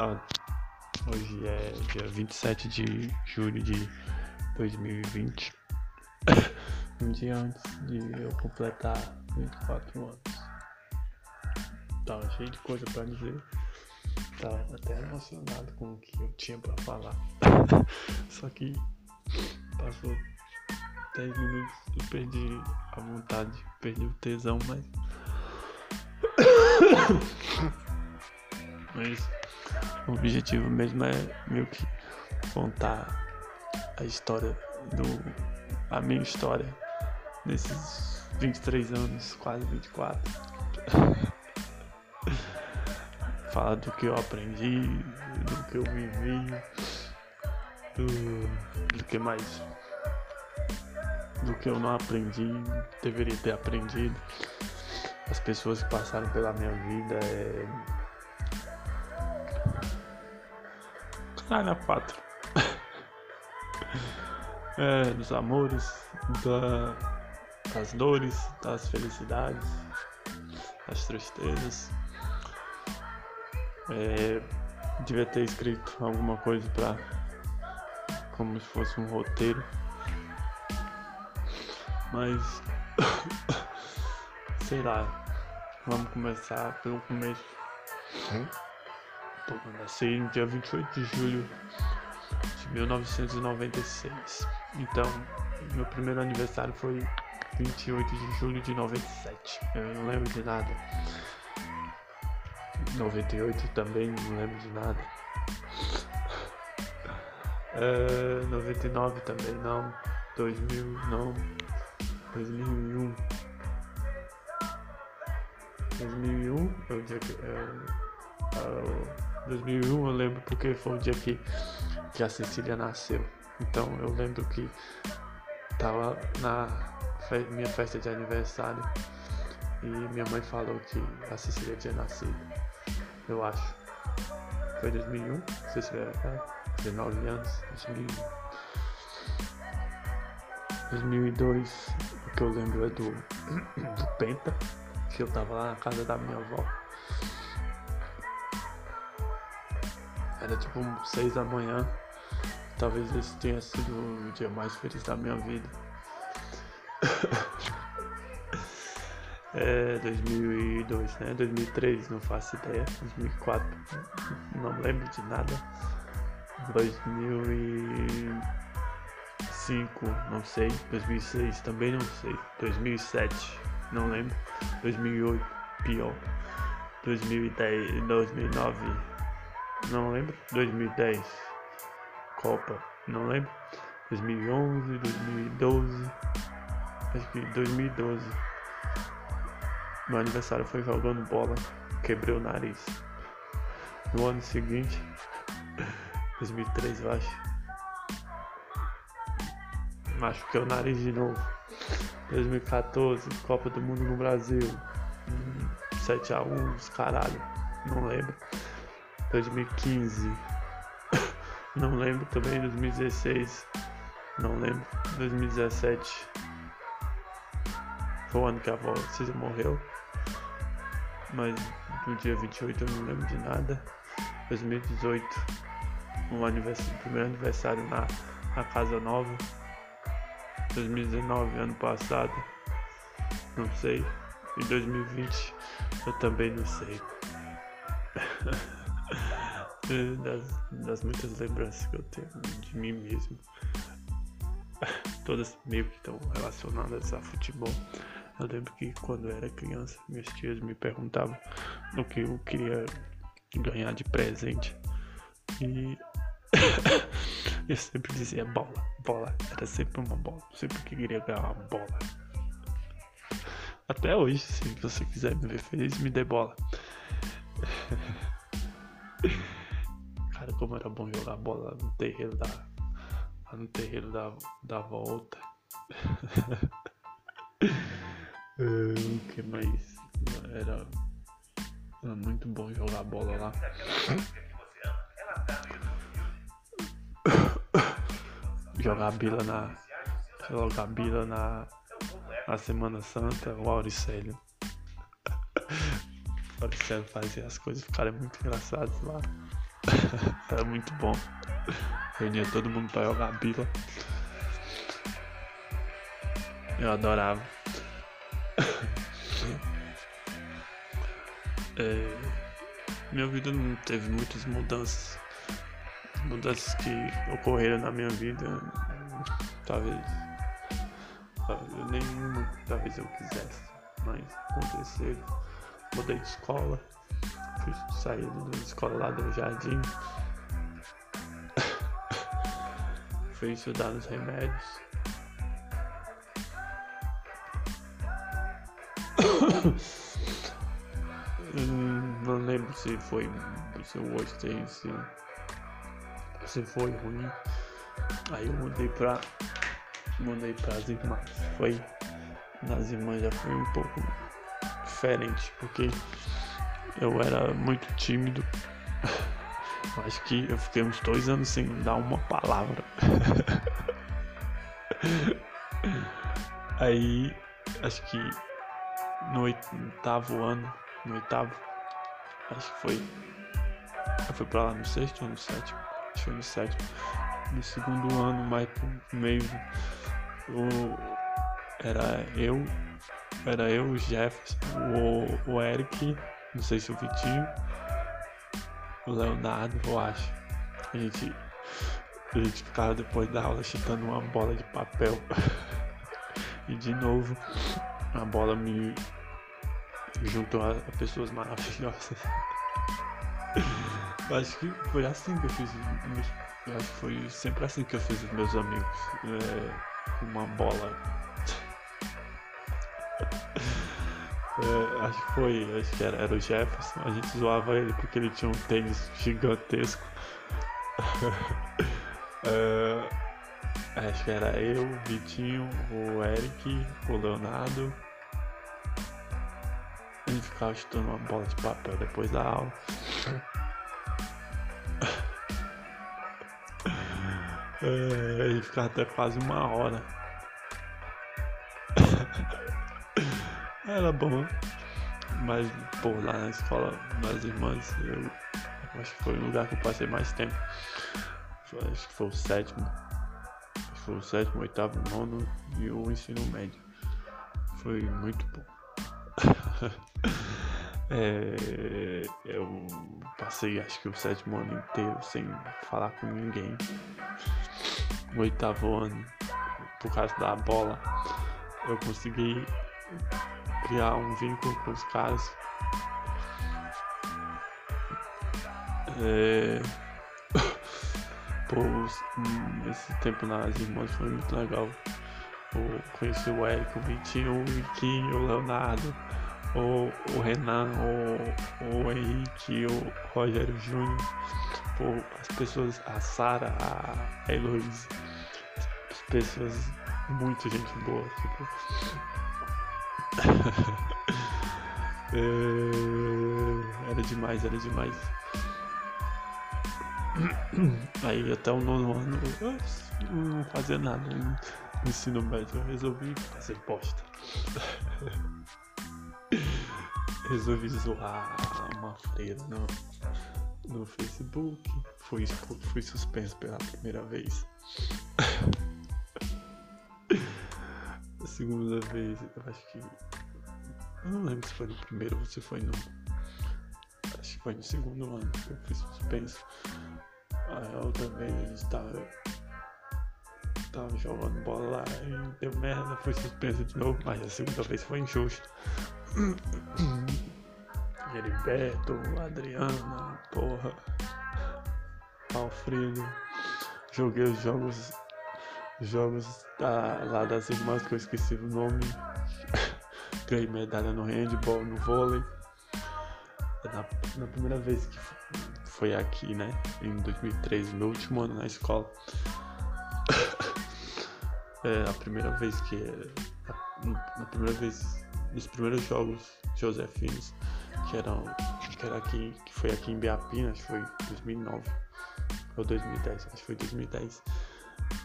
Hoje é dia 27 de julho de 2020. um dia antes de eu completar 24 anos. Tava cheio de coisa pra dizer. Tava até emocionado com o que eu tinha pra falar. Só que passou 10 minutos eu perdi a vontade, perdi o tesão, mas. mas o objetivo mesmo é meio que contar a história do. a minha história nesses 23 anos, quase 24. Falar do que eu aprendi, do que eu vivi, do, do que mais. Do que eu não aprendi, deveria ter aprendido. As pessoas que passaram pela minha vida. É... Caralho, quatro. é, dos amores, da, das dores, das felicidades, das tristezas. É, devia ter escrito alguma coisa pra. como se fosse um roteiro. Mas. sei lá. Vamos começar pelo começo. Hum? Eu nasci no dia 28 de julho de 1996. Então, meu primeiro aniversário foi 28 de julho de 97. Eu não lembro de nada. 98 também não lembro de nada. É, 99 também não. 2000 não. 2001. 2001 é o dia que. É, é, 2001 eu lembro porque foi o dia que, que a Cecília nasceu. Então eu lembro que tava na fe minha festa de aniversário e minha mãe falou que a Cecília tinha nascido. Eu acho. Foi 2001, Cecília era 19 anos, 2001. 2002, o que eu lembro é do, do Penta, que eu tava lá na casa da minha avó. Era tipo 6 da manhã. Talvez esse tenha sido o dia mais feliz da minha vida. é 2002, né? 2003, não faço ideia. 2004, não lembro de nada. 2005, não sei. 2006, também não sei. 2007, não lembro. 2008, pior. 2010, 2009, não lembro. 2010, Copa, não lembro. 2011, 2012, acho que 2012. Meu aniversário foi jogando bola, quebrei o nariz. No ano seguinte, 2013 eu acho, machuquei o nariz de novo. 2014, Copa do Mundo no Brasil, 7x1, os caralho, não lembro. 2015, não lembro também. 2016, não lembro. 2017, foi o ano que a avó Cisa morreu. Mas no dia 28 eu não lembro de nada. 2018, um aniversário, primeiro aniversário na, na Casa Nova. 2019, ano passado, não sei. E 2020, eu também não sei. das, das muitas lembranças que eu tenho de mim mesmo. Todas meio que estão relacionadas a futebol. Eu lembro que quando eu era criança, minhas tias me perguntavam o que eu queria ganhar de presente. E eu sempre dizia bola, bola. Era sempre uma bola. Sempre que queria ganhar uma bola. Até hoje, se você quiser me ver feliz, me dê bola. Cara, como era bom jogar bola no terreiro da. no terreiro da, da volta. O que mais? Era, era muito bom jogar bola lá. jogar bila na. Jogar bila na. Na Semana Santa, o Auricélio. o Auricélio fazia as coisas ficarem muito engraçadas lá. Era muito bom. Reunia todo mundo pra jogar bila. Eu adorava. É, minha vida não teve muitas mudanças. Mudanças que ocorreram na minha vida. Talvez. Nem talvez eu quisesse. Mas aconteceram. Mudei de escola. Fui sair da escola lá do jardim. Fui estudar nos remédios. Hum, não lembro se foi. Se eu gostei, se, se foi ruim. Aí eu mudei pra. Mudei pras irmãs. Foi. Nas irmãs já foi um pouco diferente, porque eu era muito tímido. Eu acho que eu fiquei uns dois anos sem dar uma palavra. Aí acho que no oitavo ano no oitavo. Acho que foi. Eu fui pra lá no sexto ou no sétimo? Acho que foi no sétimo. No segundo ano, mais pro meio. O, era eu. Era eu, o Jefferson, o, o Eric, não sei se o Vitinho, o Leonardo, eu acho. A gente, a gente ficava depois da aula chutando uma bola de papel. e de novo a bola me junto a, a pessoas maravilhosas. eu acho que foi assim que eu fiz. Eu acho que foi sempre assim que eu fiz os meus amigos. É, uma bola. É, acho que foi, acho que era, era o Jefferson. A gente zoava ele porque ele tinha um tênis gigantesco. é, acho que era eu, o Vitinho, o Eric, o Leonardo gente ficava chutando uma bola de papel depois da aula. É, e ficava até quase uma hora. Era bom. Mas, pô, lá na escola das irmãs, eu acho que foi o lugar que eu passei mais tempo. Acho que foi o sétimo. Foi o sétimo, oitavo, nono e o ensino médio. Foi muito bom. é, eu passei acho que o sétimo ano inteiro sem falar com ninguém. O oitavo ano, por causa da bola, eu consegui criar um vínculo com os caras. É... Pô, esse tempo nas irmãs foi muito legal. Eu conheci o Eric, o Vitinho, o Viquinho, o Leonardo o, o Renan, o, o Henrique, o Rogério Júnior, as pessoas, a Sara, a Heloísa, as pessoas, muita gente boa, tipo. é, era demais, era demais. Aí até o nono ano eu não fazia nada no ensino médio, eu resolvi fazer bosta. resolvi zoar uma freira no, no Facebook. Fui, fui suspenso pela primeira vez. A segunda vez, eu acho que. Não lembro se foi no primeiro ou se foi no. Acho que foi no segundo ano que eu fui suspenso. A outra vez a gente tava. Tava jogando bola lá e deu merda, fui suspenso de novo, mas a segunda vez foi injusto. Heriberto, Adriana, porra, Alfredo. Joguei os jogos, jogos da, lá das irmãs que eu esqueci o nome. Ganhei medalha no handball, no vôlei. Na, na primeira vez que foi aqui, né? Em 2013, meu último ano na escola. é a primeira vez que. A, a primeira vez nos primeiros jogos josefinos, que eram que era aqui, que foi aqui em Biapina, acho que foi 2009 ou 2010, acho que foi 2010.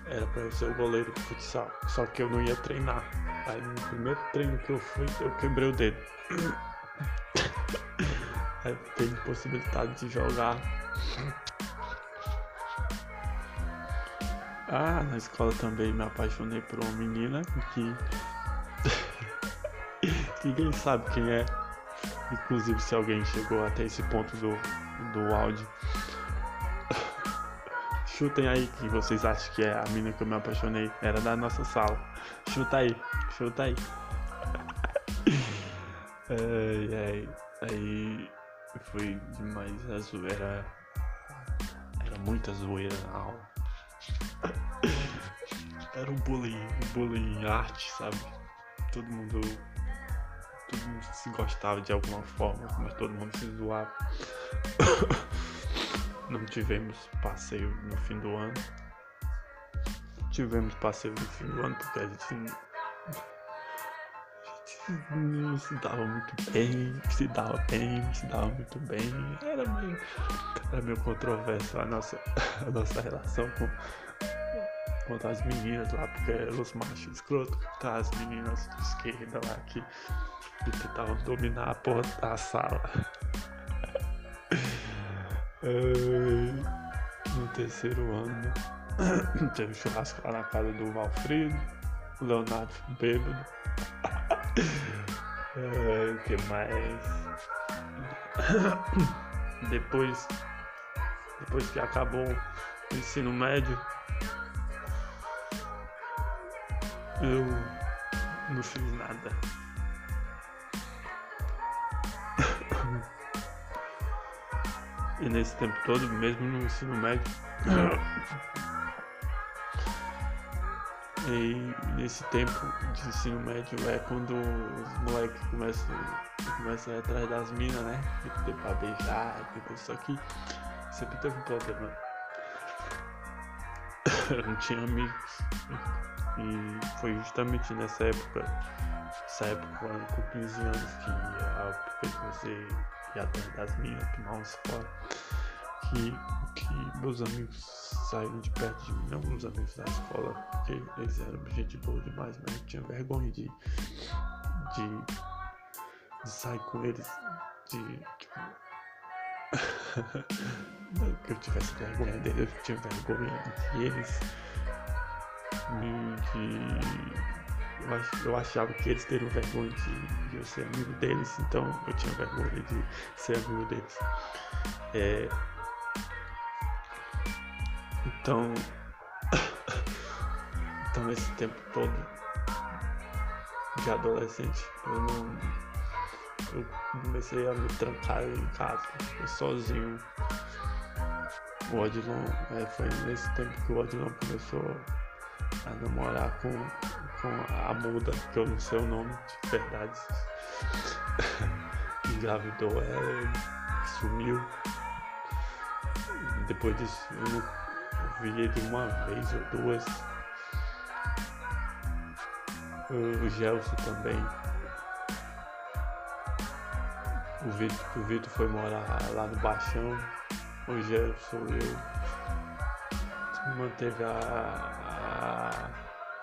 Era para eu ser o goleiro do futsal, só que eu não ia treinar. Aí no primeiro treino que eu fui, eu quebrei o dedo. Aí tem possibilidade de jogar. Ah, na escola também me apaixonei por uma menina que. Ninguém sabe quem é. Inclusive se alguém chegou até esse ponto do, do áudio. Chutem aí que vocês acham que é a menina que eu me apaixonei. Era da nossa sala. Chuta aí, chuta aí. ai, ai, aí foi demais a zoeira. Era muita zoeira na aula. Era um bullying, um bullying arte, sabe? Todo mundo. Todo mundo se gostava de alguma forma, mas todo mundo se zoava. Não tivemos passeio no fim do ano. Tivemos passeio no fim do ano porque a gente não se dava muito bem, se dava bem, se dava muito bem. Era meio, era meio controverso a nossa, a nossa relação com, com as meninas lá, porque eram os machos escrotos, com as meninas de esquerda lá que, que tentavam dominar a porta da sala. No terceiro ano teve churrasco lá na casa do Valfrido, o Leonardo bêbado. O que mais? depois, depois que acabou o ensino médio, eu não fiz nada. E nesse tempo todo, mesmo no ensino médio, E nesse tempo de ensino médio é quando os moleques começam, começam a ir atrás das minas, né? E pra beijar, Só que sempre teve um problema. Eu não tinha amigos. E foi justamente nessa época, essa época com 15 anos que eu comecei a ir atrás das tomar uns fora. Que, que meus amigos saíram de perto de mim, não os amigos da escola, porque eles eram gente boa demais, mas eu tinha vergonha de, de, de sair com eles, de tipo. que eu tivesse vergonha deles, eu tinha vergonha de eles. De, eu achava que eles teriam vergonha de, de eu ser amigo deles, então eu tinha vergonha de ser amigo deles. É, então, então esse tempo todo de adolescente, eu não. Eu comecei a me trancar em casa, sozinho. O Odilon, é, foi nesse tempo que o Odilon começou a namorar com, com a Muda, que eu não sei o nome de verdade. Engravidou ela, sumiu. Depois disso, eu não vi ele uma vez ou duas. O Gelson também. O Vitor, o Vitor foi morar lá no Baixão. O Gelson eu manteve a,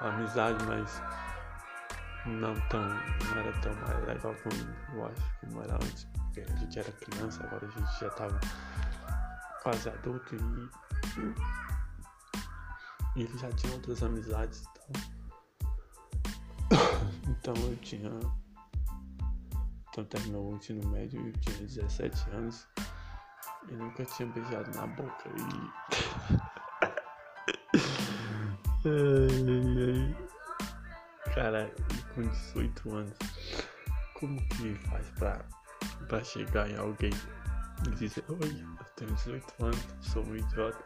amizade, mas não tão. não era tão mais legal como eu acho como era antes. A gente era criança, agora a gente já tava quase adulto e e ele já tinha outras amizades e tal. Então eu tinha. Então terminou o ensino médio e eu tinha 17 anos. E nunca tinha beijado na boca e. ai, ai. Cara, com 18 anos, como que faz pra, pra chegar em alguém e dizer, oi, eu tenho 18 anos, sou um idiota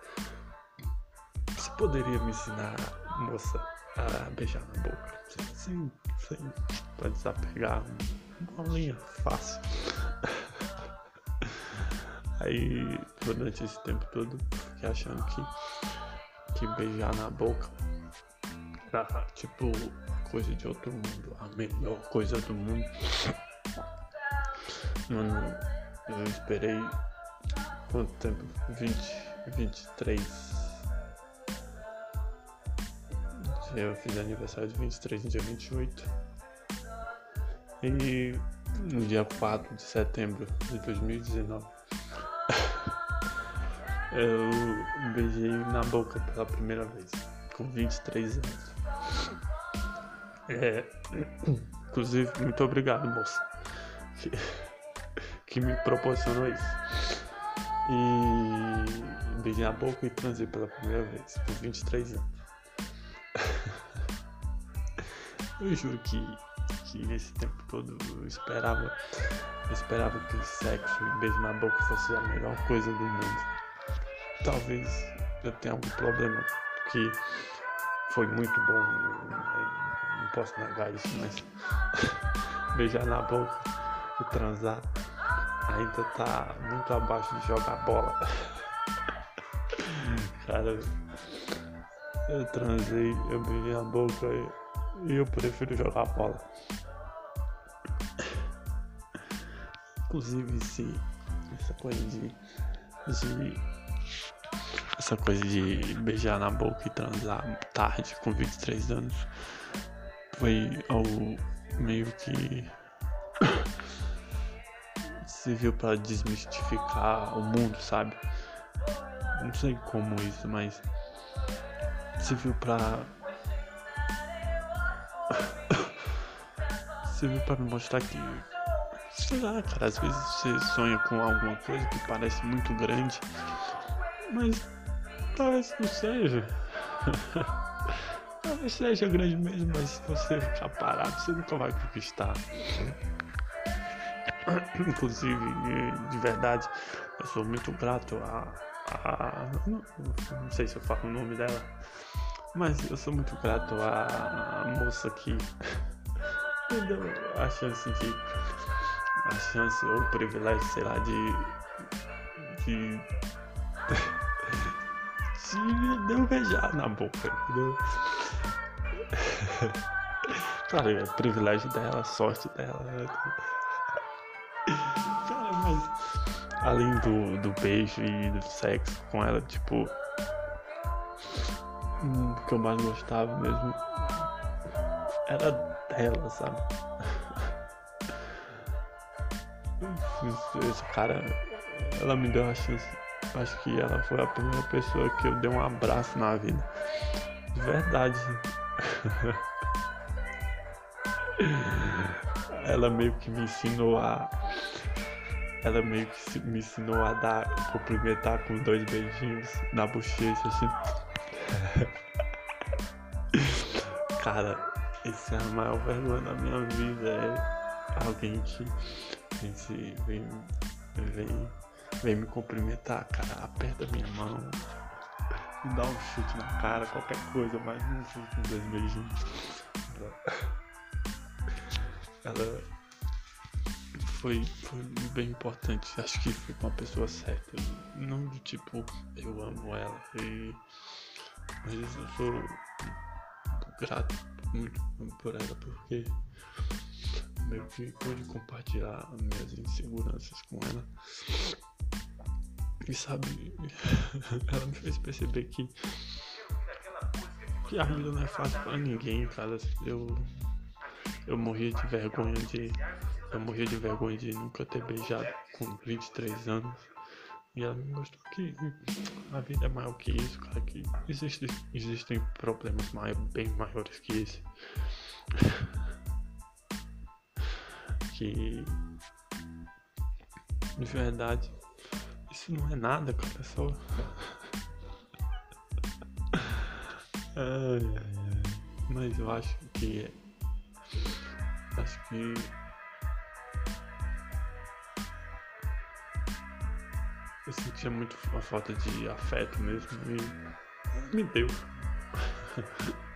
poderia me ensinar, moça, a beijar na boca? Sim, sim, pra desapegar uma linha fácil. Aí, durante esse tempo todo, fiquei achando que, que beijar na boca era tipo coisa de outro mundo, a melhor coisa do mundo. Mano, eu esperei quanto tempo? 20, 23 Eu fiz aniversário de 23 no dia 28. E no dia 4 de setembro de 2019. Eu beijei na boca pela primeira vez, com 23 anos. É, inclusive, muito obrigado, moça, que, que me proporcionou isso. E beijei na boca e transei pela primeira vez, com 23 anos. Eu juro que, que nesse tempo todo eu esperava, eu esperava que sexo e beijo na boca fosse a melhor coisa do mundo. Talvez eu tenha algum problema, porque foi muito bom, não posso negar isso, mas beijar na boca e transar ainda tá muito abaixo de jogar bola. Cara, eu transei, eu beijei na boca e eu prefiro jogar bola. Inclusive se essa coisa de, de essa coisa de beijar na boca e transar tarde com 23 anos foi algo meio que serviu para desmistificar o mundo, sabe? Não sei como isso, mas serviu para serviu para me mostrar que sei lá, cara, às vezes você sonha com alguma coisa que parece muito grande, mas talvez não seja. talvez seja grande mesmo, mas se você ficar parado, você nunca vai conquistar. Inclusive, de verdade, eu sou muito grato a. a não, não, sei se eu falo o nome dela, mas eu sou muito grato à, moça que me deu a chance de. a chance ou o privilégio, sei lá, de. de. de me deu beijar na boca, entendeu? Claro, é privilégio dela, sorte dela. Né? Cara, mas além do, do beijo e do sexo com ela, tipo. Hum, o que eu mais gostava mesmo era dela, sabe? Esse cara, ela me deu a chance. Acho que ela foi a primeira pessoa que eu dei um abraço na vida. De verdade. ela meio que me ensinou a. Ela meio que me ensinou a dar, cumprimentar com dois beijinhos na bochecha, assim. Cara, essa é a maior vergonha da minha vida. É alguém que vem, vem, vem, vem me cumprimentar, cara. Aperta minha mão, me dá um chute na cara, qualquer coisa, mas não fica com dois beijinhos. Ela foi, foi bem importante. Acho que foi com a pessoa certa. Não do tipo, eu amo ela. E, mas eu sou grato muito por ela porque meio que pude compartilhar minhas inseguranças com ela. E sabe, ela me fez perceber que, que a vida não é fácil pra ninguém, cara. Eu, eu morria de vergonha de. Eu morria de vergonha de nunca ter beijado com 23 anos. E ela me mostrou que a vida é maior que isso, cara, que existe, existem problemas bem maiores que esse. que de verdade isso não é nada, cara, é só. ai, ai, ai. Mas eu acho que. Acho que Eu sentia muito a falta de afeto mesmo e me deu.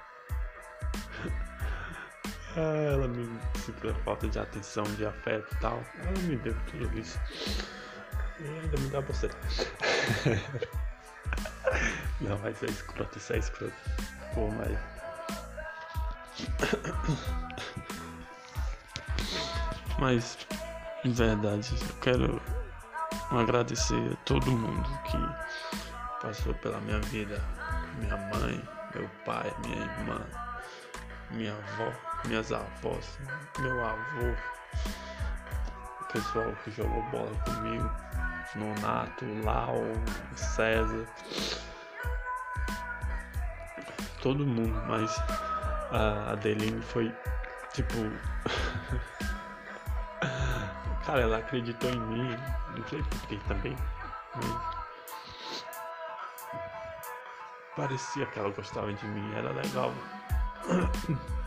ela me sentiu a falta de atenção, de afeto e tal. Ela me deu tudo isso. Ainda me dá você. Não, mas é escroto, isso é escroto. Pô, mas. Mas, em verdade, eu quero agradecer a todo mundo que passou pela minha vida. Minha mãe, meu pai, minha irmã, minha avó, minhas avós, meu avô, pessoal que jogou bola comigo, Nonato, Lau, César, todo mundo, mas a Adeline foi tipo. Cara, ela acreditou em mim, não sei porquê também, mas. Parecia que ela gostava de mim, era legal.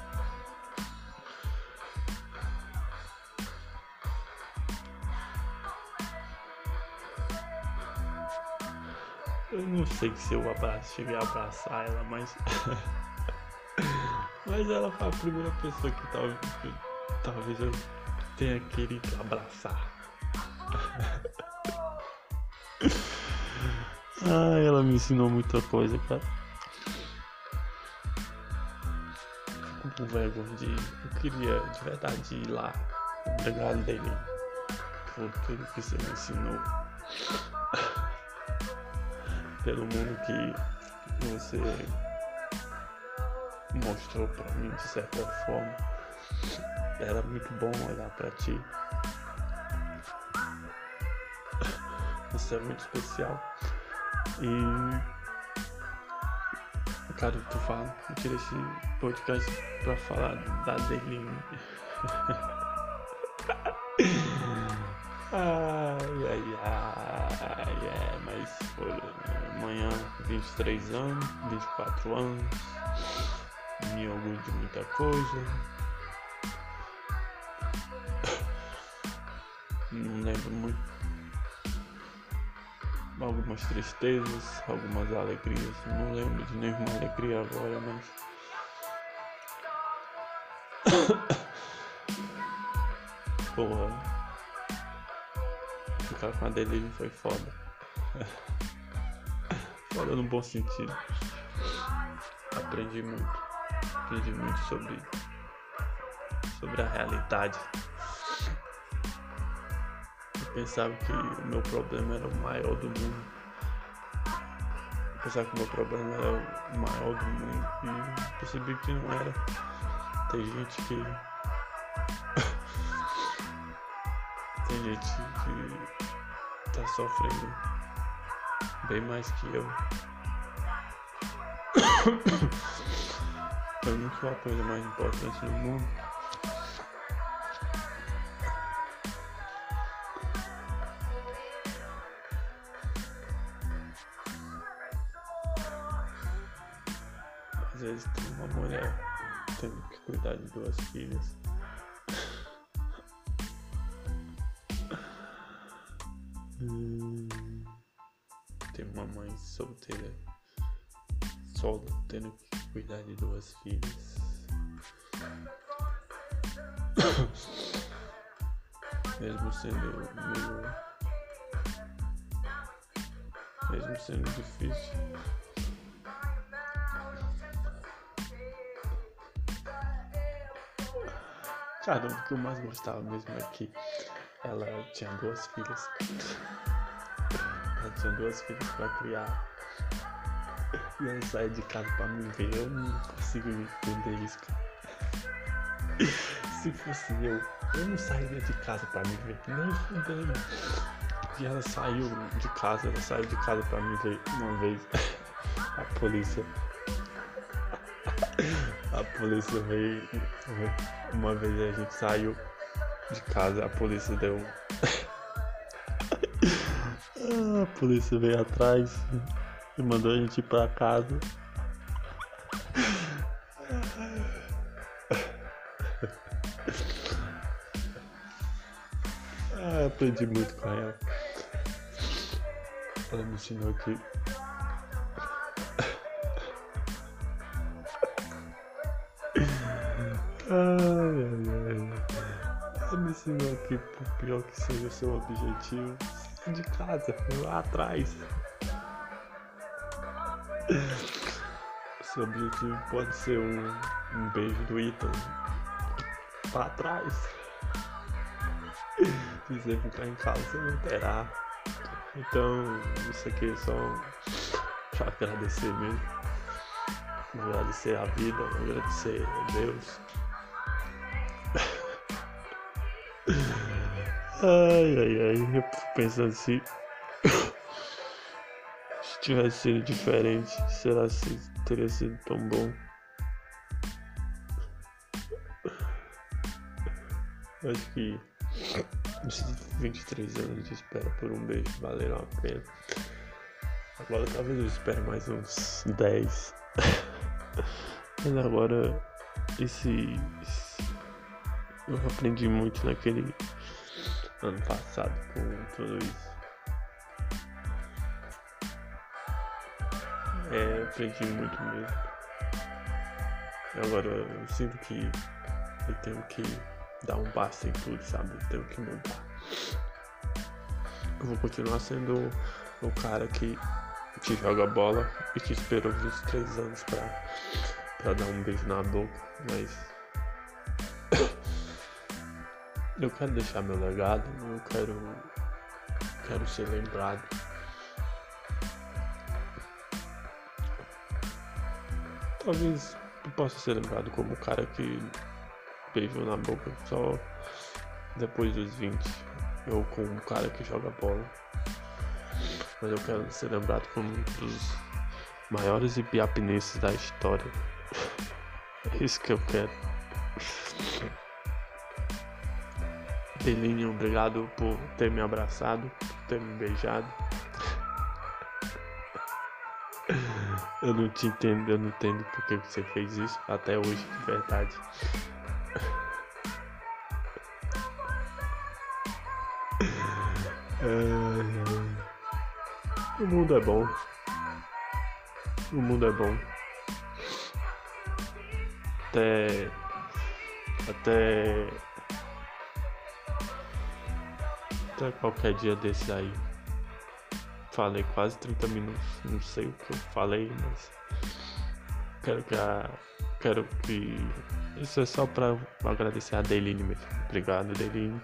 sei se eu abraço, cheguei a abraçar ela, mas. mas ela foi a primeira pessoa que talvez, que, talvez eu tenha querido abraçar. ah, ela me ensinou muita coisa, cara. Com vergonha de. Eu queria de verdade ir lá. Obrigado dele por tudo que você me ensinou pelo mundo que você mostrou para mim de certa forma. Era muito bom olhar para ti. Isso é muito especial. E cara, tu fala, eu queria esse podcast pra falar da Delin. ai, ai, ai, é, mas foi amanhã 23 anos, 24 anos, me orgulho de muita coisa. Não lembro muito. Algumas tristezas, algumas alegrias. Não lembro de nenhuma alegria agora, mas. Porra. Ficar com a dele foi foda. Foda no bom sentido. Aprendi muito. Aprendi muito sobre, sobre a realidade. Eu pensava que o meu problema era o maior do mundo. Eu pensava que o meu problema era o maior do mundo. E percebi que não era. Tem gente que. Tem gente que tá sofrendo bem mais que eu. a coisa mais importante no mundo. Mesmo sendo meio. Mesmo sendo difícil. Cara, o que eu mais gostava mesmo é que ela tinha duas filhas. Ela tinha duas filhas pra criar. E ela sai de casa pra me ver. Eu não consigo entender isso, cara. Se fosse eu, eu não sairia de casa pra me ver. Nem fudendo. E ela saiu de casa, ela saiu de casa pra me ver uma vez. A polícia. A polícia veio. Uma vez a gente saiu de casa, a polícia deu a polícia veio atrás e mandou a gente ir pra casa. Aprendi muito com ela. Ela me ensinou que Ai, ai, ai. Ela me ensinou que por pior que seja o seu objetivo, de casa, lá atrás. Seu objetivo pode ser um, um beijo do Ethan pra trás. Se você ficar em casa, não terá. Então, isso aqui é só pra agradecer mesmo. Agradecer a vida, agradecer a Deus. Ai, ai, ai, eu pensando assim. Se tivesse sido diferente, será que teria sido tão bom? Acho que 23 anos de espera por um beijo valeram a pena. Agora talvez eu espere mais uns 10. Mas agora esse, esse, eu aprendi muito naquele ano passado com tudo isso. É, aprendi muito mesmo. Agora eu sinto que eu tenho que dar um passo em tudo, sabe? Tenho que mudar. Eu vou continuar sendo o cara que, que joga bola e que esperou 23 anos pra, pra dar um beijo na boca, mas. eu quero deixar meu legado, eu quero. Quero ser lembrado. Talvez eu possa ser lembrado como o cara que beijou na boca só depois dos 20. Eu com um cara que joga bola. Mas eu quero ser lembrado como um dos maiores ibiapinenses da história. É isso que eu quero. Belinho, obrigado por ter me abraçado, por ter me beijado. Eu não te entendo, eu não entendo porque você fez isso até hoje, de verdade. O mundo é bom. O mundo é bom. Até. Até. Até qualquer dia desse aí. Falei quase 30 minutos. Não sei o que eu falei, mas. Quero que a. Quero que. Isso é só pra agradecer a Deline mesmo. Obrigado, Deline.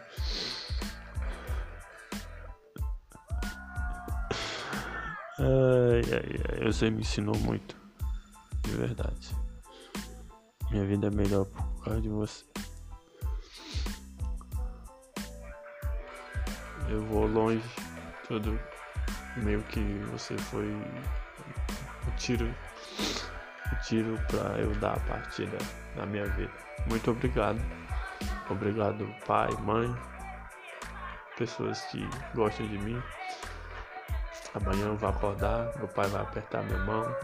Ai, ai, ai, você me ensinou muito. De verdade. Minha vida é melhor por causa de você. Eu vou longe, tudo meio que você foi o tiro, tiro pra eu dar a partida na minha vida. Muito obrigado. Obrigado, pai, mãe, pessoas que gostam de mim. Amanhã eu vou acordar, meu pai vai apertar minha mão,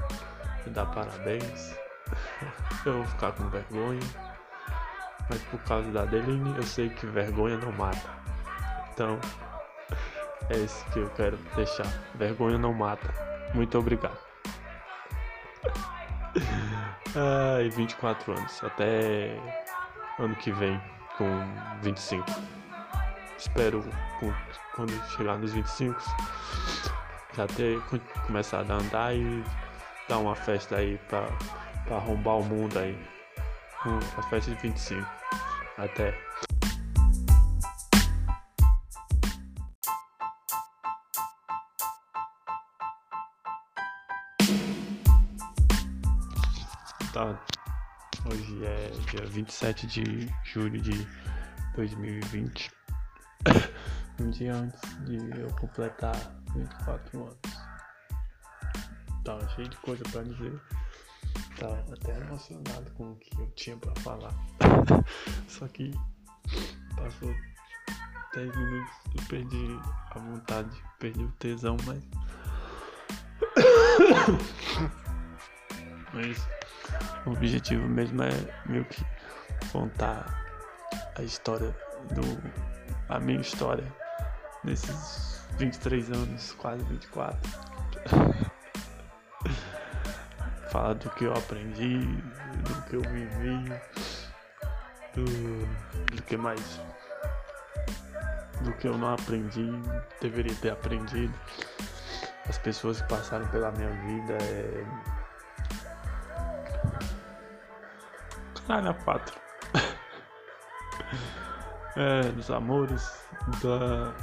me dar parabéns. Eu vou ficar com vergonha. Mas por causa da Adeline, eu sei que vergonha não mata. Então, é isso que eu quero deixar. Vergonha não mata. Muito obrigado. Ai, 24 anos. Até ano que vem, com 25. Espero quando chegar nos 25 já ter começado a andar e dar uma festa aí pra, pra arrombar o mundo aí. A festa de 25. Até. Tá. Hoje é dia 27 de julho de 2020. um dia antes de eu completar 24 anos. Tava cheio de coisa pra dizer. Tava até emocionado com o que eu tinha pra falar. Só que passou 10 minutos e perdi a vontade, perdi o tesão, mas. mas o objetivo mesmo é meio que contar a história do. a minha história nesses 23 anos, quase 24. Falar do que eu aprendi, do que eu vivi, do, do que mais. Do que eu não aprendi, deveria ter aprendido. As pessoas que passaram pela minha vida é. Caralho, a quatro. é, dos amores, da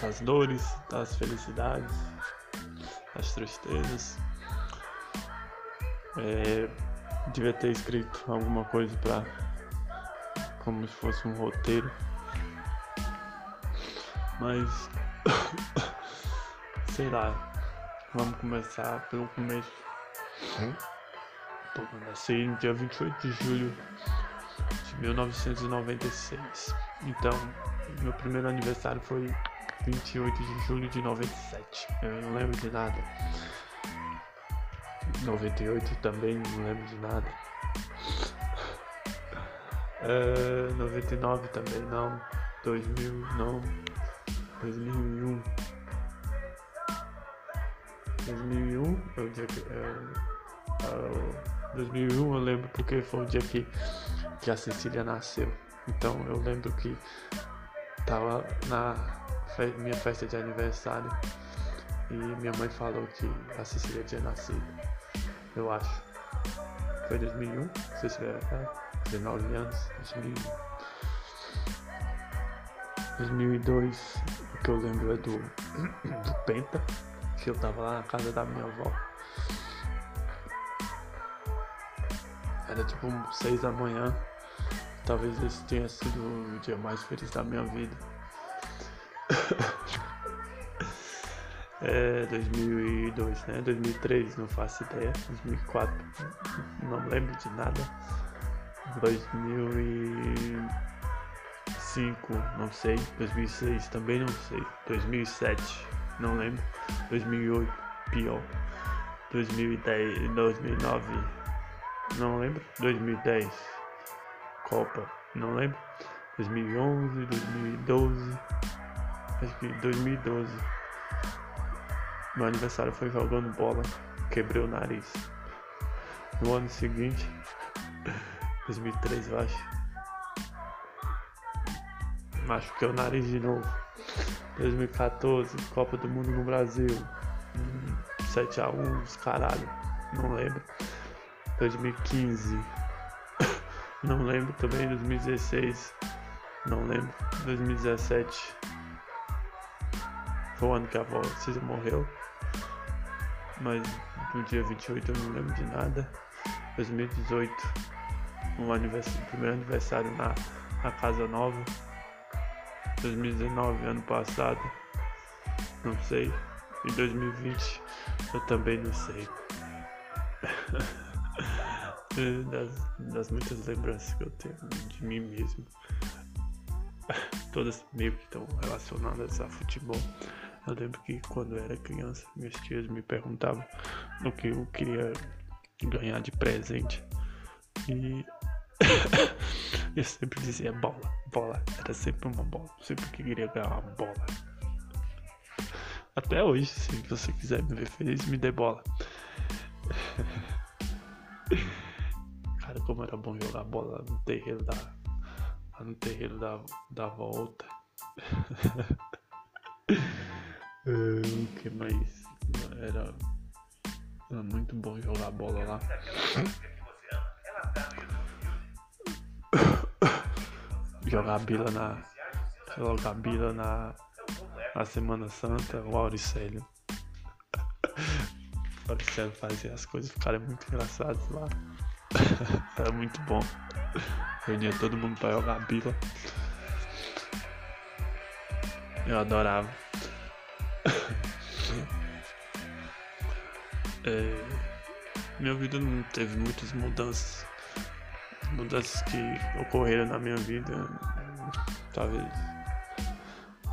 das dores, das felicidades, das tristezas. É, devia ter escrito alguma coisa para como se fosse um roteiro. Mas. sei lá. Vamos começar pelo começo. Hum? Eu nasci no dia 28 de julho de 1996. Então, meu primeiro aniversário foi 28 de julho de 97. Eu não lembro de nada. 98 também não lembro de nada. É, 99 também não. 2000 não. 2001. 2001 é o dia que. É, é, 2001 eu lembro porque foi o dia que, que a Cecília nasceu. Então eu lembro que tava na fe minha festa de aniversário e minha mãe falou que a Cecília tinha nascido. Eu acho. Foi 2001, se tiver é, 19 anos, 2001. 2002, o que eu lembro é do, do Penta, que eu tava lá na casa da minha avó. Era tipo 6 da manhã. Talvez esse tenha sido o dia mais feliz da minha vida. é 2002, né? 2003, não faço ideia. 2004, não lembro de nada. 2005, não sei. 2006, também não sei. 2007, não lembro. 2008, pior. 2010, 2009, não lembro. 2010, Copa, não lembro. 2011, 2012, acho que 2012. Meu aniversário foi jogando bola, quebrei o nariz. No ano seguinte, 2003 eu acho, machuquei o nariz de novo. 2014, Copa do Mundo no Brasil. 7x1, caralho, não lembro. 2015, não lembro também. 2016, não lembro. 2017, foi o ano que a avó Cisa morreu. Mas no dia 28 eu não lembro de nada. 2018, um aniversário, primeiro aniversário na, na Casa Nova. 2019, ano passado, não sei. E 2020 eu também não sei. das, das muitas lembranças que eu tenho de mim mesmo. Todas meio que estão relacionadas a futebol. Eu lembro que quando eu era criança, meus tios me perguntavam o que eu queria ganhar de presente. E eu sempre dizia bola, bola. Era sempre uma bola. Sempre que queria ganhar uma bola. Até hoje, se você quiser me ver feliz, me dê bola. Como era bom jogar bola no terreiro da. no terreiro da, da volta. o que mais? Era, era muito bom jogar bola lá. jogar bila na. Jogar bila na. Na Semana Santa, o Auricélio. o Auricélio fazia as coisas ficarem muito engraçadas lá. Era muito bom. Reunia todo mundo pra jogar bila. Eu adorava. É, minha vida não teve muitas mudanças. Mudanças que ocorreram na minha vida. Talvez.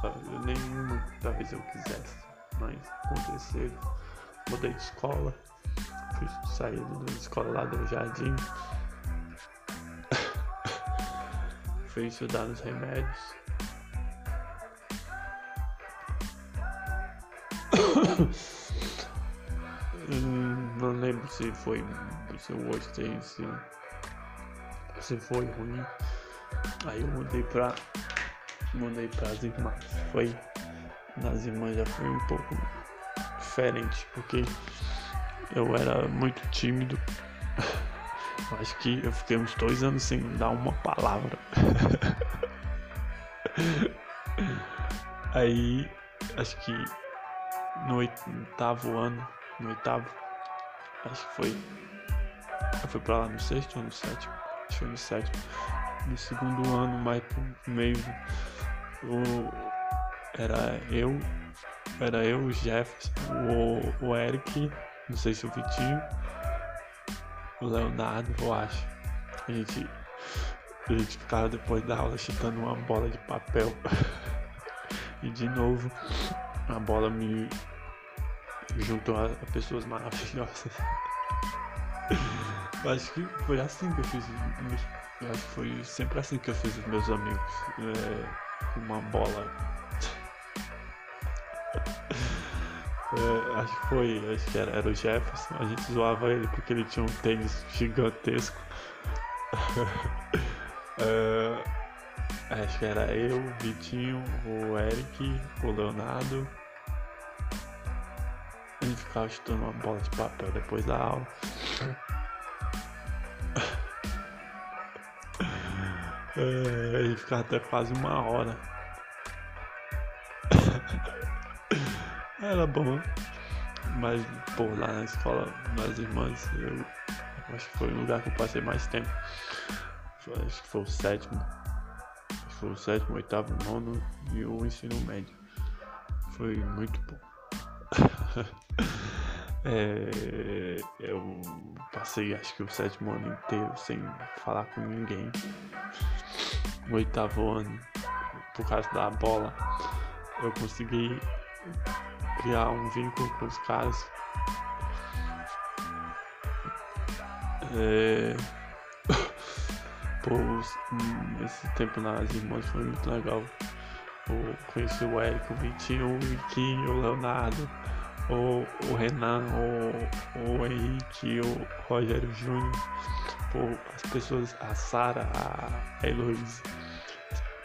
talvez nenhuma, talvez eu quisesse. Mas aconteceram. Mudei de escola. Sair da escola lá do jardim. Fui estudar nos remédios. Não lembro se foi. Se eu gostei, se, se foi ruim. Aí eu mudei pra. Mudei pras irmãs. Foi. Nas irmãs já foi um pouco diferente, porque eu era muito tímido. Acho que eu fiquei uns dois anos sem dar uma palavra. Aí, acho que no oitavo ano, no oitavo, acho que foi. Eu fui pra lá no sexto ou no sétimo? Acho que foi no sétimo. No segundo ano, mais pro meio, o, Era eu, era eu, o Jefferson, o, o Eric, não sei se o Vitinho, o Leonardo, eu acho. A gente, a gente ficava depois da aula chutando uma bola de papel. e de novo, a bola me juntou a, pessoas maravilhosas. acho que foi assim que eu fiz. Acho que foi sempre assim que eu fiz os meus amigos. É, uma bola É, acho que foi, acho que era, era o Jefferson. A gente zoava ele porque ele tinha um tênis gigantesco. é, acho que era eu, o Vitinho, o Eric, o Leonardo. A gente ficava chutando uma bola de papel depois da aula. É, a gente ficava até quase uma hora. Era bom. Mas, pô, lá na escola, nas irmãs, eu acho que foi o lugar que eu passei mais tempo. Acho que foi o sétimo. Foi o sétimo, oitavo, nono e o ensino médio. Foi muito bom. é, eu passei acho que o sétimo ano inteiro sem falar com ninguém. O oitavo ano, por causa da bola, eu consegui criar um vínculo com os caras. É... Pô, esse tempo nas irmãs foi muito legal. Eu conheci o Eric, o Vitinho, o Viquinho, o Leonardo, o, o Renan, o, o Henrique, o Rogério Júnior, as pessoas, a Sara, a Heloísa,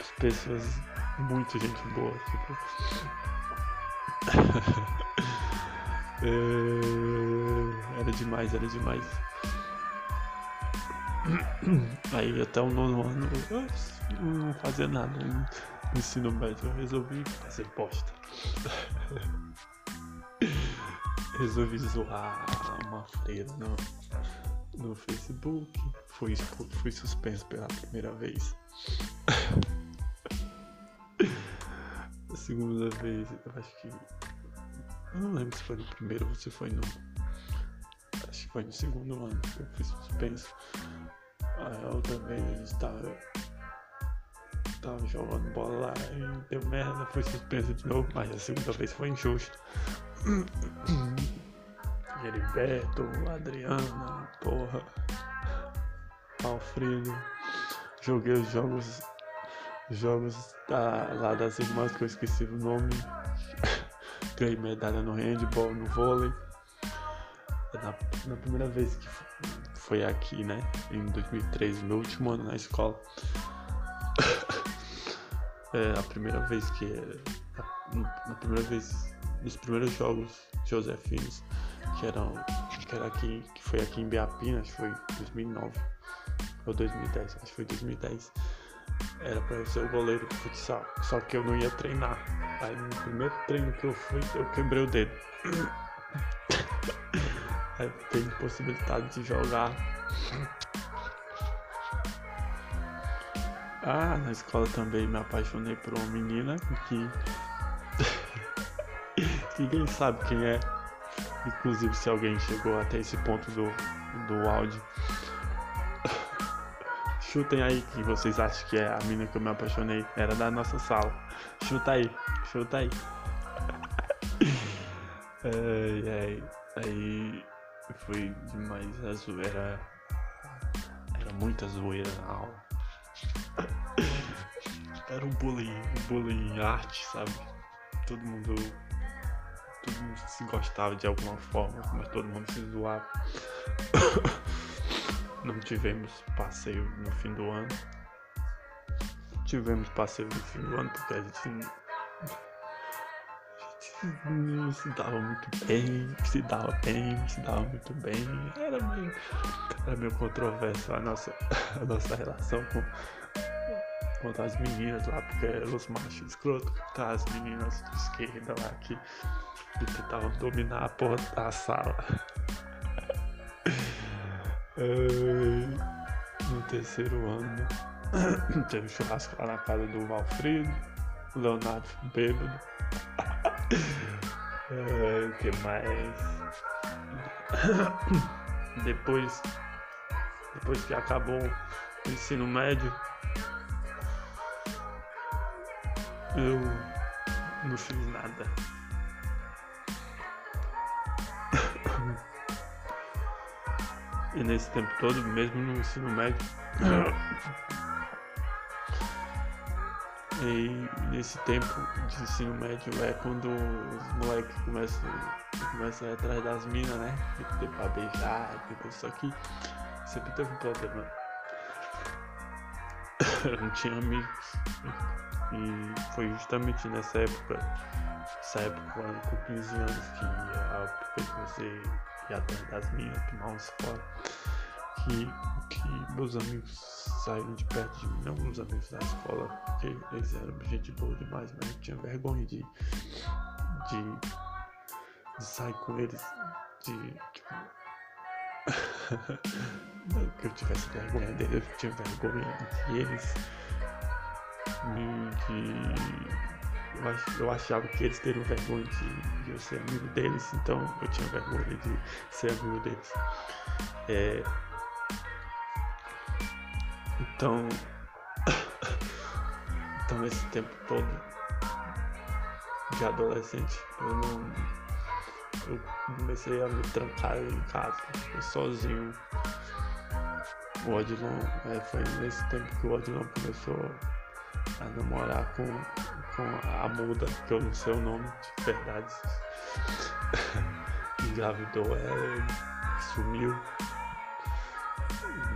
as pessoas, muito gente boa. Tipo, era demais, era demais. Aí até o nono ano eu não fazia nada no ensino médio, eu resolvi fazer bosta. resolvi zoar uma freira no, no Facebook. Fui, fui suspenso pela primeira vez. Segunda vez, eu acho que. Eu não lembro se foi no primeiro ou se foi no. Acho que foi no segundo ano que eu fiz suspenso. A outra vez a gente tava. Tava jogando bola lá e deu merda, foi suspenso de novo, mas a segunda vez foi injusto. Heriberto, Adriana, porra, Alfredo. Joguei os jogos jogos da, lá das irmãs que eu esqueci o nome. Ganhei medalha no handball, no vôlei. É na, na, primeira vez que foi aqui, né? Em 2013, meu último ano na escola. é a primeira vez que. Na primeira vez. Nos primeiros jogos Josefinos, que eram. Que era aqui. Que foi aqui em Biapina, acho que foi 2009. Ou 2010, acho que foi 2010 era pra eu ser o goleiro de futsal. Só que eu não ia treinar. Aí no primeiro treino que eu fui, eu quebrei o dedo. Aí tem possibilidade de jogar. Ah, na escola também me apaixonei por uma menina que. ninguém sabe quem é. Inclusive se alguém chegou até esse ponto do, do áudio. Chutem aí que vocês acham que é a mina que eu me apaixonei. Era da nossa sala. Chuta aí, chuta aí. ai, ai, aí foi demais a zoeira. Era muita zoeira na aula. Era um bullying, um bullying arte, sabe? Todo mundo. Todo mundo se gostava de alguma forma, mas todo mundo se zoava. Não tivemos passeio no fim do ano. Tivemos passeio no fim do ano porque a gente, a gente não se dava muito bem, se dava bem, se dava muito bem. Era meio, era meio controverso a nossa, a nossa relação com, com as meninas lá, porque eram os machos escrotos, tá, as meninas de esquerda lá que, que tentavam dominar a porta da sala no terceiro ano, teve churrasco lá na casa do Valfredo. o Leonardo bêbado. é, o que mais? depois, depois que acabou o ensino médio, eu não fiz nada. Nesse tempo todo, mesmo no ensino médio, e nesse tempo de ensino médio é quando os moleques começam, começam a ir atrás das minas, né? Tipo, pra beijar, tipo, só que sempre teve um problema. Eu não tinha amigos. E foi justamente nessa época, essa época com 15 anos que eu comecei ir atrás das minas, tomar uns fora. Que, que meus amigos saíram de perto de mim, não meus amigos da escola, eles eram gente boa demais, mas eu tinha vergonha de, de, de sair com eles, de tipo, não que eu tivesse vergonha deles, eu tinha vergonha de eles eu, eu achava que eles teriam vergonha de, de, eu ser amigo deles, então eu tinha vergonha de ser amigo deles. É, então, então esse tempo todo de adolescente, eu não, eu comecei a me trancar em casa, sozinho. O Odilon, é, foi nesse tempo que o Odilon começou a namorar com, com a muda, que eu não sei o nome de verdade. Engravidou e sumiu.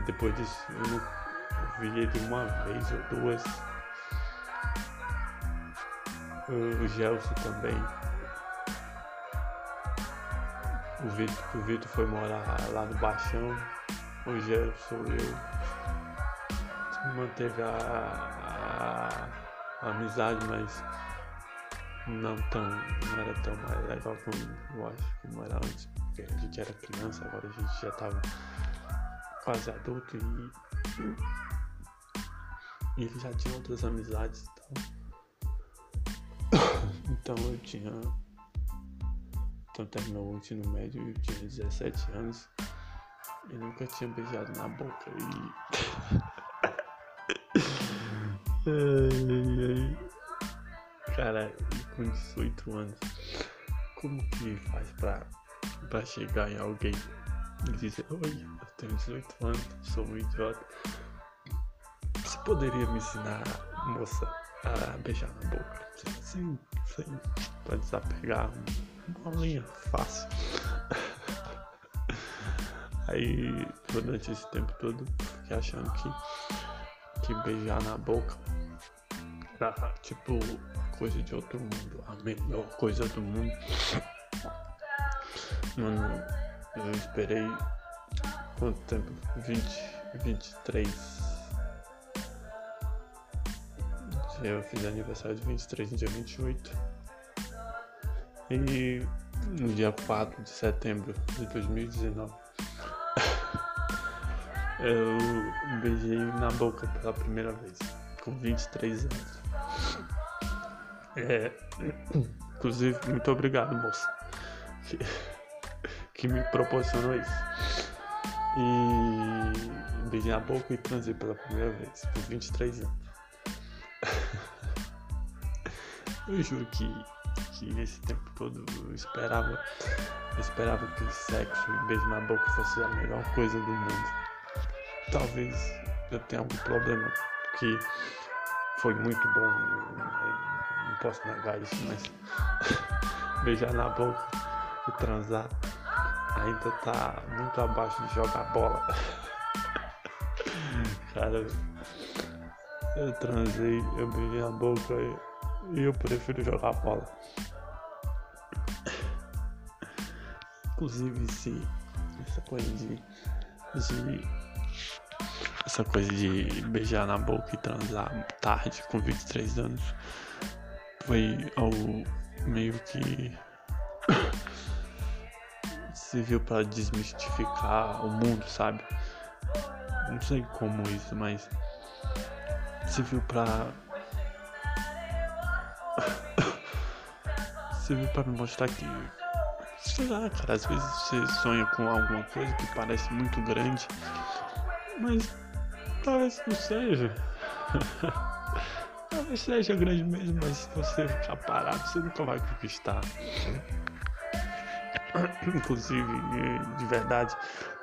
Depois disso eu vi ele uma vez ou duas. O Gelson também. O Vitor, o Vitor foi morar lá no Baixão. O Gelson eu manteve a, a, amizade, mas não tão, não era tão mais legal como eu acho como era antes, porque a gente era criança, agora a gente já tava quase adulto e, e ele já tinha outras amizades e tal. Então eu tinha. Então terminou o ensino médio eu tinha 17 anos e nunca tinha beijado na boca e Ai, ai. Cara, com 18 anos, como que faz pra, pra chegar em alguém e dizer: Oi, eu tenho 18 anos, sou um idiota? Você poderia me ensinar, moça, a beijar na boca? Sim, sim, pra desapegar uma linha fácil. Aí, durante esse tempo todo, fiquei achando que que beijar na boca era tipo coisa de outro mundo, a melhor coisa do mundo. Mano, eu esperei quanto tempo? 20, 23. Eu fiz aniversário de 23 no dia 28. E no dia 4 de setembro de 2019 eu beijei na boca pela primeira vez, com 23 anos. É, inclusive, muito obrigado, moça, que, que me proporcionou isso. E beijei na boca e transei pela primeira vez, com 23 anos. Eu juro que, que esse tempo todo eu esperava, eu esperava que o sexo e beijo na boca fosse a melhor coisa do mundo talvez eu tenha algum problema, que foi muito bom, não posso negar isso, mas beijar na boca e transar ainda tá muito abaixo de jogar bola. Cara, eu transei, eu beijei na boca e eu prefiro jogar bola. Inclusive se essa coisa de, de essa coisa de beijar na boca e transar tarde, com 23 anos, foi algo meio que serviu para desmistificar o mundo, sabe? Não sei como isso, mas serviu para Serviu pra me mostrar que. Sei lá, cara, às vezes você sonha com alguma coisa que parece muito grande, mas talvez não seja. seja grande mesmo, mas se você ficar parado, você nunca vai conquistar. Inclusive, de verdade,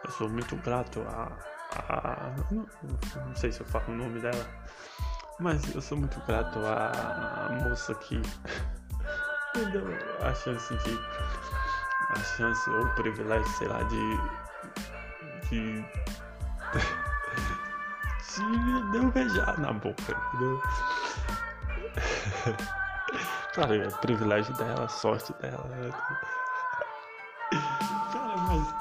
eu sou muito grato a. a não, não sei se eu falo o nome dela, mas eu sou muito grato à moça que me deu a chance de. a chance ou o privilégio, sei lá, de. de. de me deu beijar na boca, entendeu? claro, é privilégio dela, sorte dela. Né? Cara, mas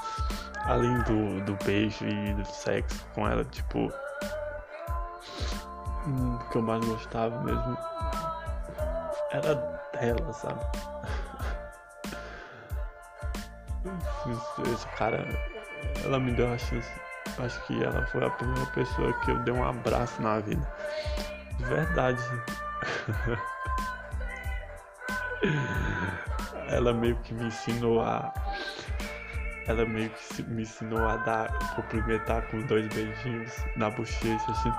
além do, do beijo e do sexo com ela, tipo. O que eu mais gostava mesmo era dela, sabe? Esse cara, ela me deu a chance. Acho que ela foi a primeira pessoa que eu dei um abraço na vida. De verdade. ela meio que me ensinou a ela meio que me ensinou a dar, cumprimentar com dois beijinhos na bochecha, assim.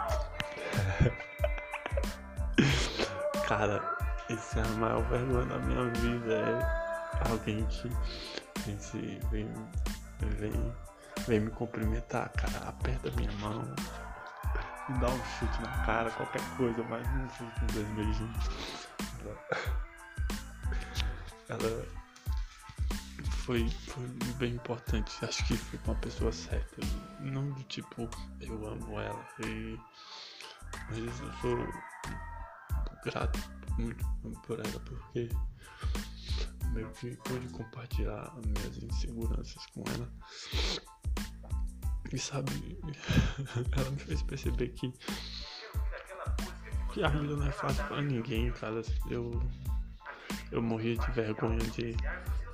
Cara, esse é a maior vergonha da minha vida. É alguém que vem, vem, vem me cumprimentar, cara, aperta minha mão, me dá um chute na cara, qualquer coisa, mas não sei com dois beijinhos. Ela foi, foi bem importante. Acho que foi com a pessoa certa. Não do tipo, eu amo ela. E, mas eu sou grato muito por ela porque meio que pude compartilhar minhas inseguranças com ela. E sabe, ela me fez perceber que, que a vida não é fácil pra ninguém, cara. Eu, eu morria de vergonha de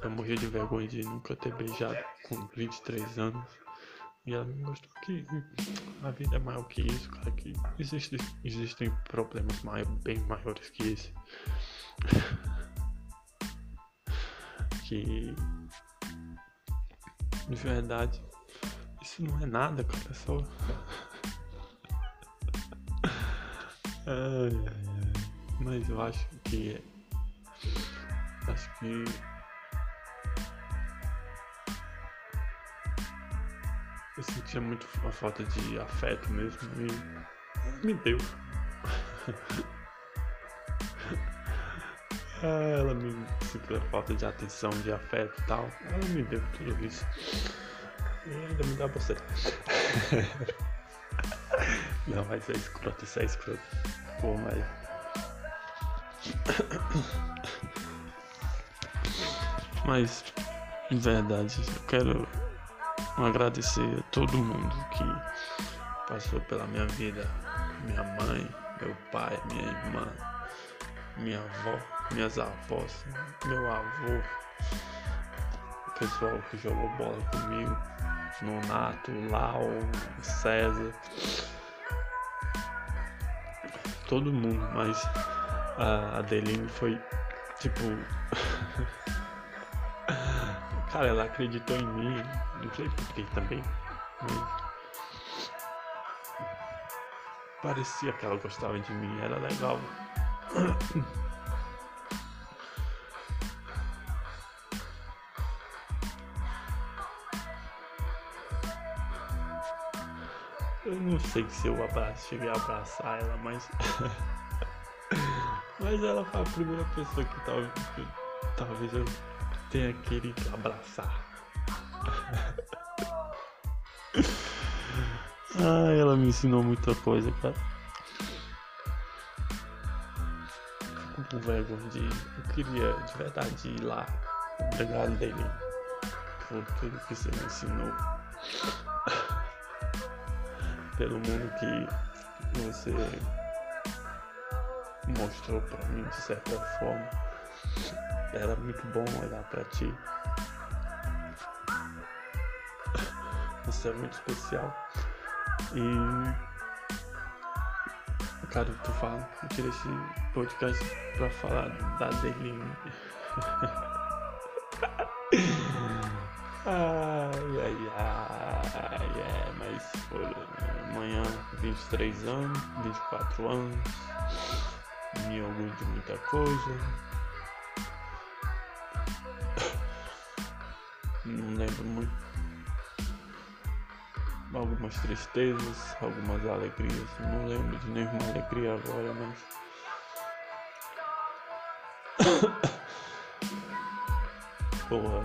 eu morria de vergonha de nunca ter beijado com 23 anos. E ela me mostrou que a vida é maior que isso, cara, que existe, existem problemas maior, bem maiores que esse. que de verdade isso não é nada, cara, é só. ai, ai, ai. Mas eu acho que acho que Eu sentia muito a falta de afeto mesmo e me deu. ela me sentiu a falta de atenção, de afeto e tal. Ela me deu tudo isso. Ainda me dá você. Não, mas é escroto, isso é escroto. Pô, mas. Mas, em verdade, eu quero agradecer a todo mundo que passou pela minha vida. Minha mãe, meu pai, minha irmã, minha avó, minhas avós, meu avô, o pessoal que jogou bola comigo, Nonato, Lau, César, todo mundo, mas a Adeline foi tipo Cara, ela acreditou em mim, não sei porquê também. Mas... Parecia que ela gostava de mim, era legal. Sei se eu abraço, cheguei a abraçar ela, mas. mas ela foi a primeira pessoa que talvez, que, talvez eu tenha querido abraçar. ah, ela me ensinou muita coisa, cara. Fico com vergonha de. Eu queria de verdade ir lá. Obrigado dele por tudo que você me ensinou. Pelo mundo que você mostrou pra mim de certa forma. Era muito bom olhar para ti. Isso é muito especial. E Cara, tô falando, eu tirei esse podcast pra falar da ai, é, mas foi amanhã, 23 anos, 24 anos, me orgulho de muita coisa. Não lembro muito algumas tristezas, algumas alegrias. Não lembro de nenhuma alegria agora, mas. Porra.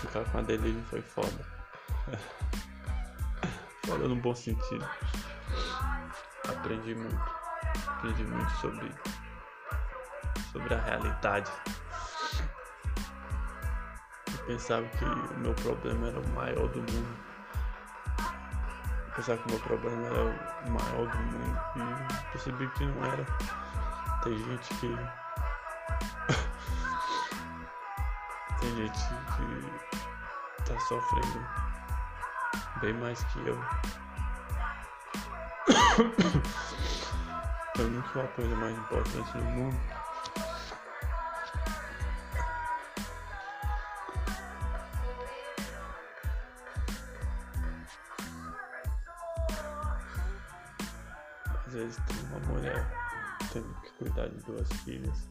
Ficar com a delírio foi foda. foda no bom sentido. Aprendi muito. Aprendi muito sobre. sobre a realidade pensava que o meu problema era o maior do mundo. Eu pensava que o meu problema era o maior do mundo e percebi que não era. Tem gente que. Tem gente que tá sofrendo bem mais que eu. Pra mim que é a coisa mais importante no mundo Às vezes tem uma mulher tendo que cuidar de duas filhas.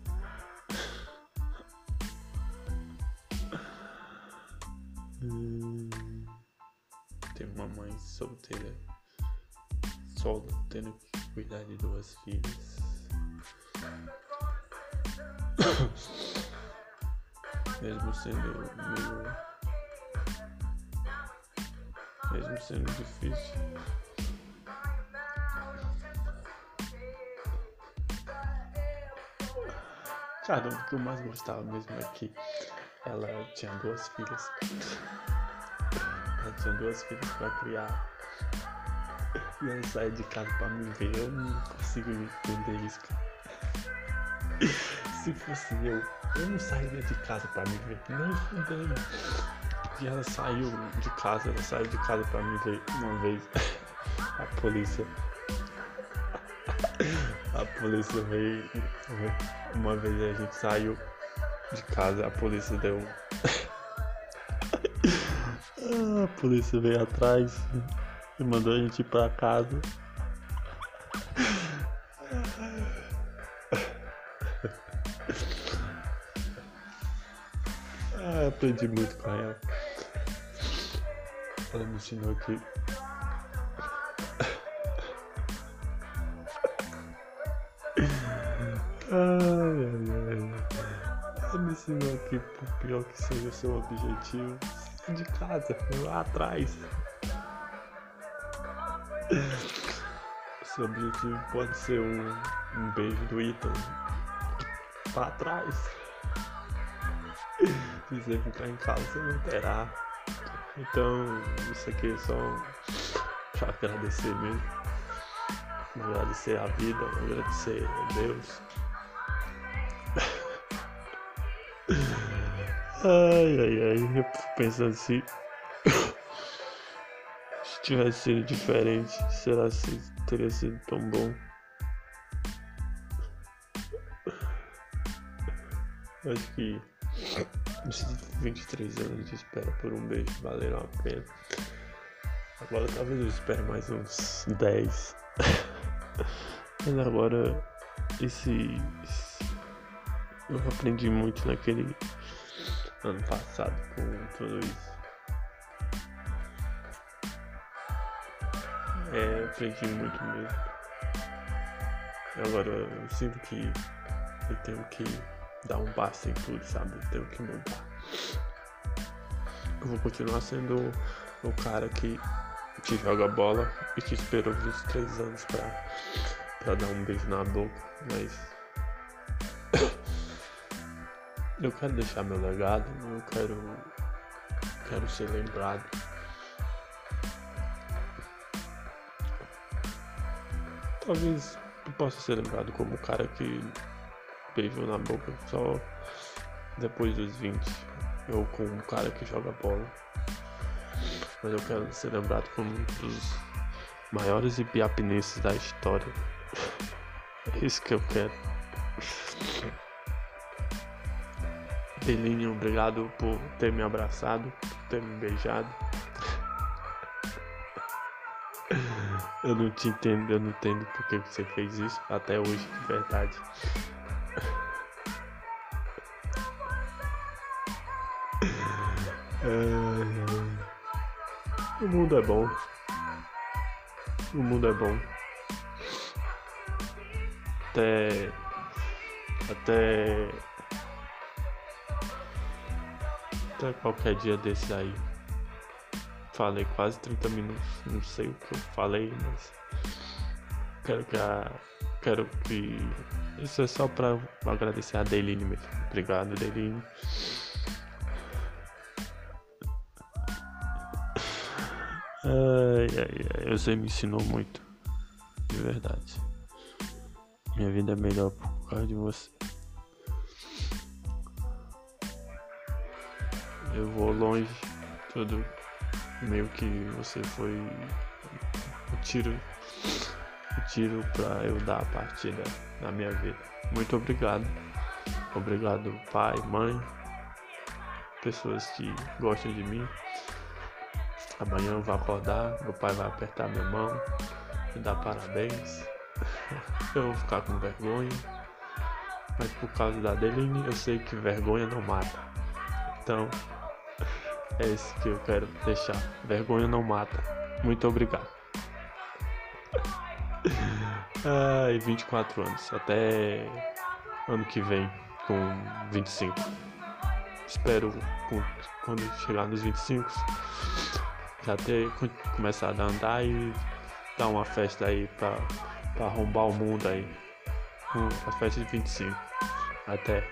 Tendo que cuidar de duas filhas. Mesmo sendo meio. Mesmo sendo difícil. Cara, o que eu mais gostava mesmo é que ela tinha duas filhas. Ela tinha duas filhas pra criar. Ela saía de casa pra me ver. Eu não consigo entender isso, cara. Se fosse eu, eu não sairia de casa pra me ver. Nem fudendo. E ela saiu de casa, ela saiu de casa pra me ver uma vez. A polícia a polícia veio. Uma vez a gente saiu de casa, a polícia deu. a polícia veio atrás e mandou a gente ir pra casa. Ah, aprendi muito com ela. Ela me ensinou que Ai, ai, ai. Me ensinou que por pior que seja o seu objetivo, de casa, lá atrás. Seu objetivo pode ser um, um beijo do Ethan pra trás. Se você ficar em casa, você não terá. Então, isso aqui é só pra agradecer mesmo. Agradecer a vida, agradecer a Deus. Ai, ai, ai, eu pensando se. Se tivesse sido diferente, será que teria sido tão bom? Acho que esses 23 anos de espera por um beijo valeram a pena. Agora talvez eu espere mais uns 10. Mas agora esse, esse eu aprendi muito naquele ano passado com tudo isso. É, aprendi muito mesmo. Agora eu sinto que eu tenho que dar um passo em tudo, sabe? Eu tenho que mudar. Eu vou continuar sendo o cara que, que joga bola e que esperou 23 anos pra, pra dar um beijo na boca, mas eu quero deixar meu legado, eu quero, quero ser lembrado. Talvez possa ser lembrado como o cara que beijou na boca só depois dos 20, ou como um cara que joga bola. Mas eu quero ser lembrado como um dos maiores ibiapinenses da história. É isso que eu quero. Belinho, obrigado por ter me abraçado, por ter me beijado. Eu não te entendo, eu não entendo porque você fez isso até hoje, de verdade. O mundo é bom. O mundo é bom. Até. Até. Até qualquer dia desse aí. Falei quase 30 minutos. Não sei o que eu falei, mas. Quero que a. Quero que. Isso é só pra agradecer a Deline mesmo. Obrigado, Deline. Ai, ai, ai, você me ensinou muito. De verdade. Minha vida é melhor por causa de você. Eu vou longe, tudo meio que você foi o tiro, o tiro pra eu dar a partida na minha vida. Muito obrigado. Obrigado, pai, mãe, pessoas que gostam de mim. Amanhã eu vou acordar, meu pai vai apertar minha mão, me dar parabéns. Eu vou ficar com vergonha. Mas por causa da Deline, eu sei que vergonha não mata. Então, é isso que eu quero deixar. Vergonha não mata. Muito obrigado. Ai, 24 anos. Até ano que vem, com 25. Espero quando chegar nos 25 já ter começado a andar e dar uma festa aí pra, pra arrombar o mundo aí. a festa de 25. Até.